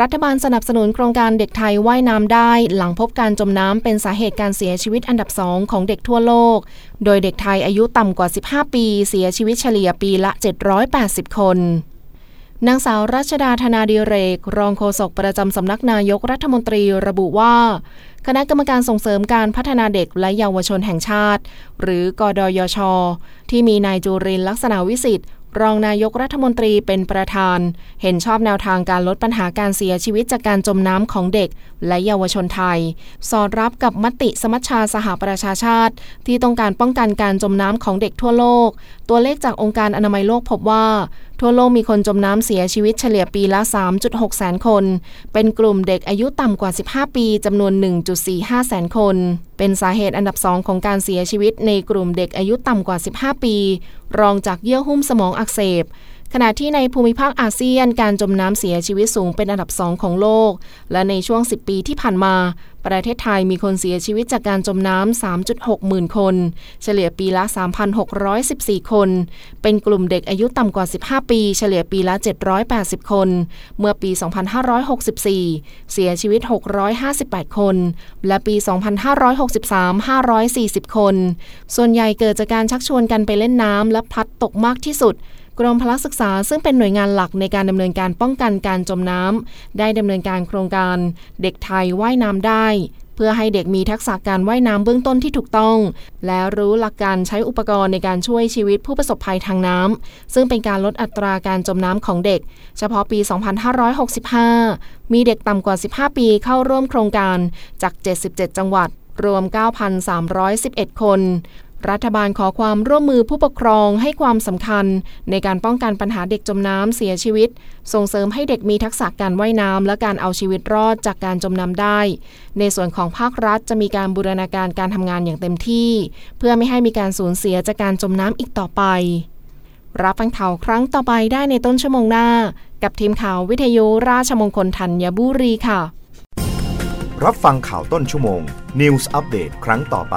รัฐบาลสนับสนุนโครงการเด็กไทยว่ายน้ำได้ หลังพบการจมน้ำเป็นสาเหตุการเสียชีวิตอันดับสองของเด็กทั่วโลก โดยเด็กไทยอายุต่ำกว่า 15 ปี เสียชีวิตเฉลี่ยปีละ 780 คนนางสาวรัชดาธนาดิเรก รองโฆษกประจำสำนักนายกรัฐมนตรีระบุว่า คณะกรรมการส่งเสริมการพัฒนาเด็กและเยาวชนแห่งชาติ หรือกดยช ที่มีนายจูรินลักษณะวิสิทธิ์ รองนายกรัฐมนตรีเป็นประธาน เห็นชอบแนวทางการลดปัญหาการเสียชีวิตจากการจมน้ำของเด็ก และเยาวชนไทย สอดรับกับมติสมัชชาสหประชาชาติ ที่ต้องการป้องกันการจมน้ำของเด็กทั่วโลก ตัวเลขจากองค์การอนามัยโลกพบว่าทั่วโลกมีคนจมน้ำเสียชีวิตเฉลี่ยปีละ 3.6 แสนคน เป็นกลุ่มเด็กอายุต่ำกว่า 15 ปีจำนวน 1.45 แสนคน เป็นสาเหตุอันดับสองของการเสียชีวิตในกลุ่มเด็กอายุต่ำกว่า 15 ปี รองจากเยื่อหุ้มสมองอักเสบ ขณะที่ในภูมิภาคอาเซียนการจมน้ำเสียชีวิตสูงเป็นอันดับสองของโลก และในช่วง 10 ปีที่ผ่านมา ประเทศไทยมีคนเสียชีวิตจากการจมน้ำ 3.6 หมื่นคน เฉลี่ยปีละ 3,614 คน เป็นกลุ่มเด็กอายุต่ำกว่า 15 ปี เฉลี่ยปีละ 780 คน เมื่อปี 2564 เสียชีวิต 658 คน และปี 2563 540 คน ส่วนใหญ่เกิดจากการชักชวนกันไปเล่นน้ำและพลัดตกมากที่สุด กรมพละศึกษาซึ่งเป็นหน่วยงานหลักในการดำเนินการป้องกันการจมน้ำได้ดำเนินการโครงการเด็กไทยว่ายน้ำได้ เพื่อให้เด็กมีทักษะการว่ายน้ำเบื้องต้นที่ถูกต้อง และรู้หลักการใช้อุปกรณ์ในการช่วยชีวิตผู้ประสบภัยทางน้ำซึ่งเป็นการลดอัตราการจมน้ำของเด็ก เฉพาะปี 2565 มีเด็กต่ำกว่า 15 ปีเข้าร่วมโครงการจาก 77 จังหวัดรวม 9,311 คน รัฐบาลขอความร่วมมือผู้ปกครองให้ความสำคัญ ในการป้องกันปัญหาเด็กจมน้ำเสียชีวิต ส่งเสริมให้เด็กมีทักษะการว่ายน้ำและการเอาชีวิตรอดจากการจมน้ำได้ ในส่วนของภาครัฐจะมีการบูรณาการการทำงานอย่างเต็มที่ เพื่อไม่ให้มีการสูญเสียจากการจมน้ำอีกต่อไป รับฟังข่าวครั้งต่อไปได้ในต้นชั่วโมงหน้า กับทีมข่าววิทยุราชมงคลธัญบุรีค่ะ รับฟังข่าวต้นชั่วโมง News Update ครั้งต่อไป